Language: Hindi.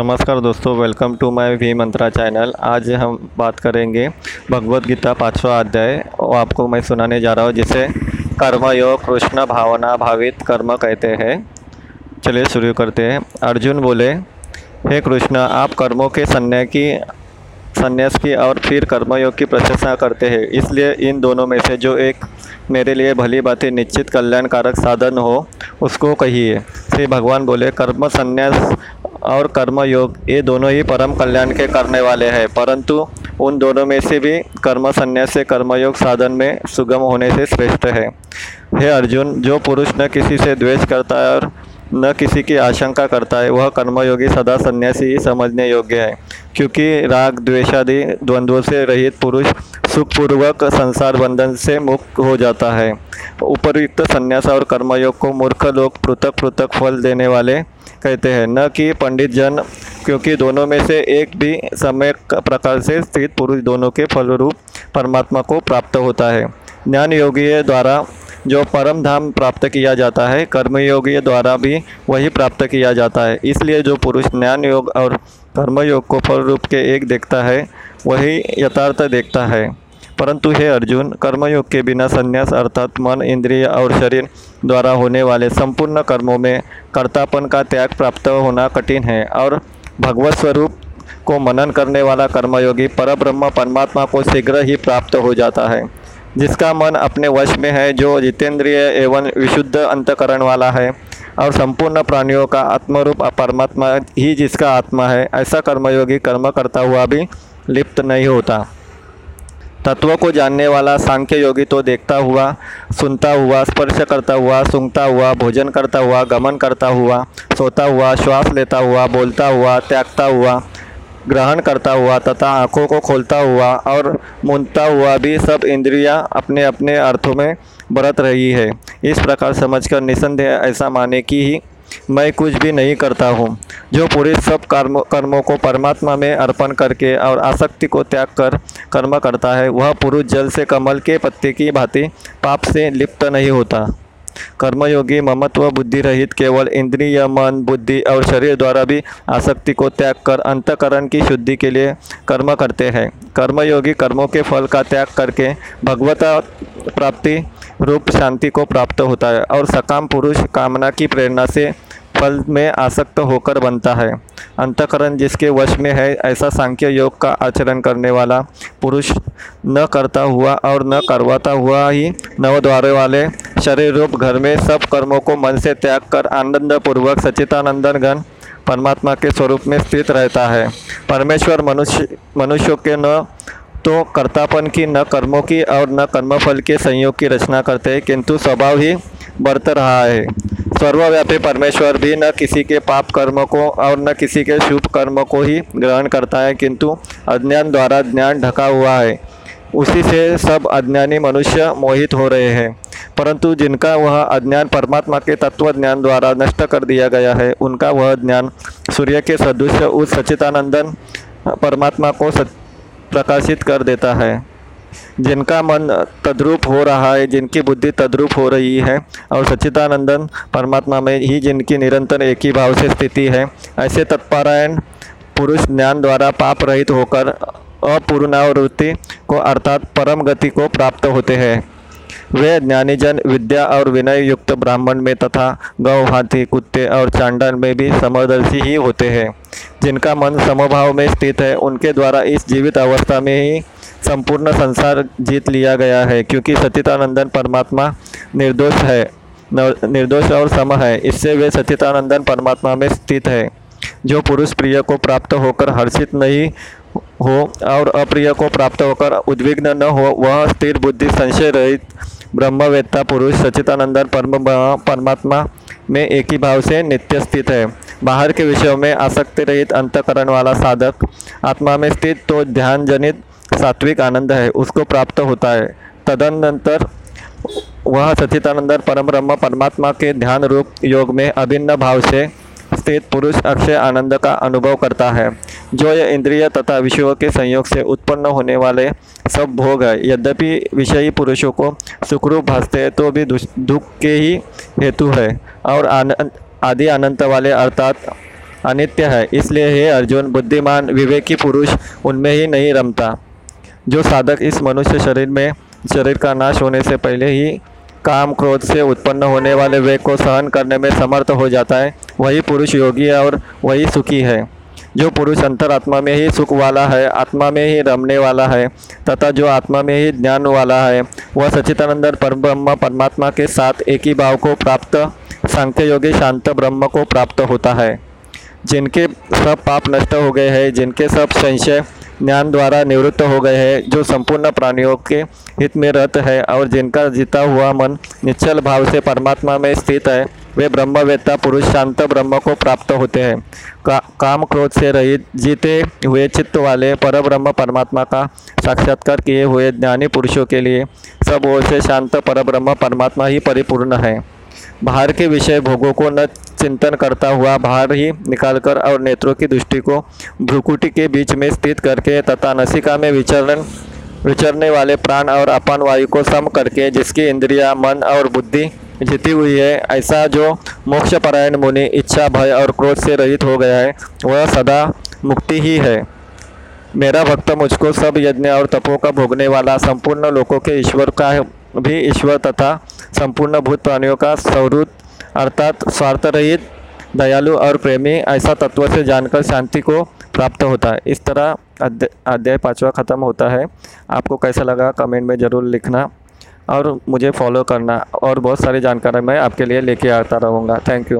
नमस्कार दोस्तों welcome to my V Mantra channel आज हम बात करेंगे भगवत गीता पाँचवा अध्याय वो आपको मैं सुनाने जा रहा हूँ, जिसे कर्मयोग कृष्ण भावना, भावित कर्म कहते हैं। चलिए शुरू करते हैं। अर्जुन बोले, हे कृष्ण, आप कर्मों के संन्याय की, संन्यास की और फिर कर्मयोग की प्रशंसा करते हैं। इसलिए इन दोनों में से जो एक मेरे लिए भली बातें निश्चित कल्याणकारक साधन हो, उसको कहिए। श्री भगवान बोले, कर्म संन्यास और कर्म योग ये दोनों ही परम कल्याण के करने वाले हैं। परंतु उन दोनों में से भी कर्म संन्यास से कर्मयोग साधन में सुगम होने से श्रेष्ठ है। हे अर्जुन, जो पुरुष न किसी से द्वेष करता है और न किसी की आशंका करता है, वह कर्मयोगी सदा सन्यासी ही समझने योग्य है। क्योंकि राग, द्वेषादि द्वंद्वों से रहित पुरुष सुखपूर्वक संसार बंधन से मुक्त हो जाता है। उपयुक्त संन्यास और कर्मयोग को मूर्ख लोग पृथक पृथक फल देने वाले कहते हैं। न कि पंडित जन, क्योंकि दोनों में से एक भी समय प्रकार से स्थित पुरुष दोनों के फलरूप परमात्मा को प्राप्त होता है। ज्ञान योगी द्वारा जो परम धाम प्राप्त किया जाता है कर्मयोगी द्वारा भी वही प्राप्त किया जाता है। इसलिए जो पुरुष ज्ञान योग और कर्मयोग को फल रूप के एक देखता है वही यथार्थ देखता है। परंतु हे अर्जुन, कर्मयोग के बिना संन्यास अर्थात मन, इंद्रिय और शरीर द्वारा होने वाले संपूर्ण कर्मों में कर्तापन का त्याग प्राप्त होना कठिन है और भगवत स्वरूप को मनन करने वाला कर्मयोगी परब्रह्म परमात्मा को शीघ्र ही प्राप्त हो जाता है। जिसका मन अपने वश में है, जो जितेंद्रिय एवं विशुद्ध अंतकरण वाला है और संपूर्ण प्राणियों का आत्मरूप परमात्मा ही जिसका आत्मा है, ऐसा कर्मयोगी कर्म करता हुआ भी लिप्त नहीं होता। तत्व को जानने वाला सांख्य योगी तो देखता हुआ, सुनता हुआ, स्पर्श करता हुआ, सूंघता हुआ, भोजन करता हुआ, गमन करता हुआ, सोता हुआ, श्वास लेता हुआ, बोलता हुआ, त्यागता हुआ, ग्रहण करता हुआ तथा आँखों को खोलता हुआ और मुनता हुआ भी सब इंद्रियाँ अपने अपने अर्थों में बरत रही है। इस प्रकार समझकर निसंदेह ऐसा माने कि ही मैं कुछ भी नहीं करता हूँ। जो पुरुष सब कर्म, कर्मों को परमात्मा में अर्पण करके और आसक्ति को त्याग कर कर्म करता है, वह पुरुष जल से कमल के पत्ते की भांति पाप से लिप्त नहीं होता। कर्मयोगी ममत्व, बुद्धि रहित केवल इंद्रिय, मन, बुद्धि और शरीर द्वारा भी आसक्ति को त्याग कर अंतकरण की शुद्धि के लिए कर्म करते हैं। कर्मयोगी कर्मों के फल का त्याग करके भगवता प्राप्ति रूप शांति को प्राप्त होता है और सकाम पुरुष कामना की प्रेरणा से फल में आसक्त होकर बनता है। अंतकरण जिसके वश में है, ऐसा सांख्य योग का आचरण करने वाला पुरुष न करता हुआ और न करवाता हुआ ही नवद्वार वाले शरीर रूप घर में सब कर्मों को मन से त्याग कर आनंद पूर्वक सचितानंदन घन परमात्मा के स्वरूप में स्थित रहता है। परमेश्वर मनुष्य, मनुष्यों के न तो कर्तापन की न कर्मों की और न कर्मफल के संयोग की रचना करते हैं, किंतु स्वभाव ही बरत रहा है। सर्वव्यापी परमेश्वर भी न किसी के पाप कर्म को और न किसी के शुभ कर्म को ही ग्रहण करता है, किंतु अज्ञान द्वारा ज्ञान ढका हुआ है। उसी से सब अज्ञानी मनुष्य मोहित हो रहे हैं, परंतु जिनका वह अज्ञान परमात्मा के तत्व ज्ञान द्वारा नष्ट कर दिया गया है, उनका वह ज्ञान सूर्य के सदृश उस सचितानंदन परमात्मा को प्रकाशित कर देता है। जिनका मन तद्रूप हो रहा है, जिनकी बुद्धि तद्रूप हो रही है, और सच्चिदानंदन परमात्मा में ही जिनकी निरंतर एक ही भाव से स्थिति है, ऐसे तत्परायण पुरुष ज्ञान द्वारा पाप रहित होकर अपूर्णावृत्ति को अर्थात परम गति को प्राप्त होते हैं। वे ज्ञानीजन, विद्या और विनय युक्त ब्राह्मण में तथा गौ, हाथी, कुत्ते और चांडाल में भी समदर्शी ही होते हैं। जिनका मन समभाव में स्थित है, उनके द्वारा इस जीवित अवस्था में ही संपूर्ण संसार जीत लिया गया है, क्योंकि सचितानंदन परमात्मा निर्दोष है निर्दोष और सम है, इससे वे सचितानंदन परमात्मा में स्थित है। जो पुरुष प्रिय को प्राप्त होकर हर्षित नहीं हो और अप्रिय को प्राप्त होकर उद्विग्न न हो, वह स्थिर बुद्धि संशय रहित ब्रह्मवेत्ता पुरुष सचितानंदन परम परमात्मा में एक ही भाव से नित्य स्थित है। बाहर के विषयों में आसक्ति रहित अंतकरण वाला साधक आत्मा में स्थित तो ध्यान जनित सात्विक आनंद है, उसको प्राप्त होता है। तदनंतर वह सचितानंदन परम ब्रह्म परमात्मा के ध्यान रूप योग में अभिन्न भाव से स्थित पुरुष अक्षय आनंद का अनुभव करता है, जो यह इंद्रिय तथा विषयों के संयोग से उत्पन्न होने वाले सब भोग है। यद्यपि विषयी पुरुषों को सुखरूप भासते हैं तो भी दुख के ही हेतु है और आनंद आदि अनंत वाले अर्थात अनित्य है। इसलिए हे अर्जुन, बुद्धिमान, विवेकी पुरुष, उनमें ही नहीं रमता। जो साधक इस मनुष्य शरीर में, शरीर का नाश होने से पहले ही काम क्रोध से उत्पन्न होने वाले वेग को सहन करने में समर्थ हो जाता है। वही पुरुष योगी है और वही सुखी है। जो पुरुष अंतरात्मा में ही सुख वाला है, आत्मा में ही रमने वाला है, तथा जो आत्मा में ही ज्ञान वाला है, वह सचितानंद परब्रह्म परमात्मा के साथ एक ही भाव को प्राप्त, सांख्य योगी शांत ब्रह्म को प्राप्त होता है। जिनके सब पाप नष्ट हो गए हैं, जिनके सब संशय ज्ञान द्वारा निवृत्त हो गए हैं जो संपूर्ण प्राणियों के हित में रत है और जिनका जीता हुआ मन निश्चल भाव से परमात्मा में स्थित है वे ब्रह्मवेत्ता पुरुष शांत ब्रह्म को प्राप्त होते हैं। का, काम क्रोध से रहित जीते हुए चित्त वाले पर ब्रह्म परमात्मा का साक्षात्कार किए हुए ज्ञानी पुरुषों के लिए सब ओर से शांत पर ब्रह्म परमात्मा ही परिपूर्ण है। बाहर के विषय भोगों को न चिंतन करता हुआ बाहर ही निकालकर और नेत्रों की दृष्टि को भ्रुकुटी के बीच में स्थित करके तथा नसिका में विचरण विचरने वाले प्राण और अपान वायु को सम करके जिसकी इंद्रिया, मन और बुद्धि जीती हुई है, ऐसा जो मोक्ष परायण मुनि इच्छा, भय और क्रोध से रहित हो गया है, वह सदा मुक्ति ही है। मेरा भक्त मुझको सब यज्ञ और तपों का भोगने वाला संपूर्ण लोकों के ईश्वर का भी ईश्वर तथा संपूर्ण भूत प्राणियों का स्वरूप अर्थात स्वार्थ रहित दयालु और प्रेमी ऐसा तत्व से जानकर शांति को प्राप्त होता है। इस तरह अध्याय पाँचवा ख़त्म होता है। आपको कैसा लगा कमेंट में ज़रूर लिखना और मुझे फॉलो करना। और बहुत सारी जानकारी मैं आपके लिए लेके आता रहूँगा। Thank you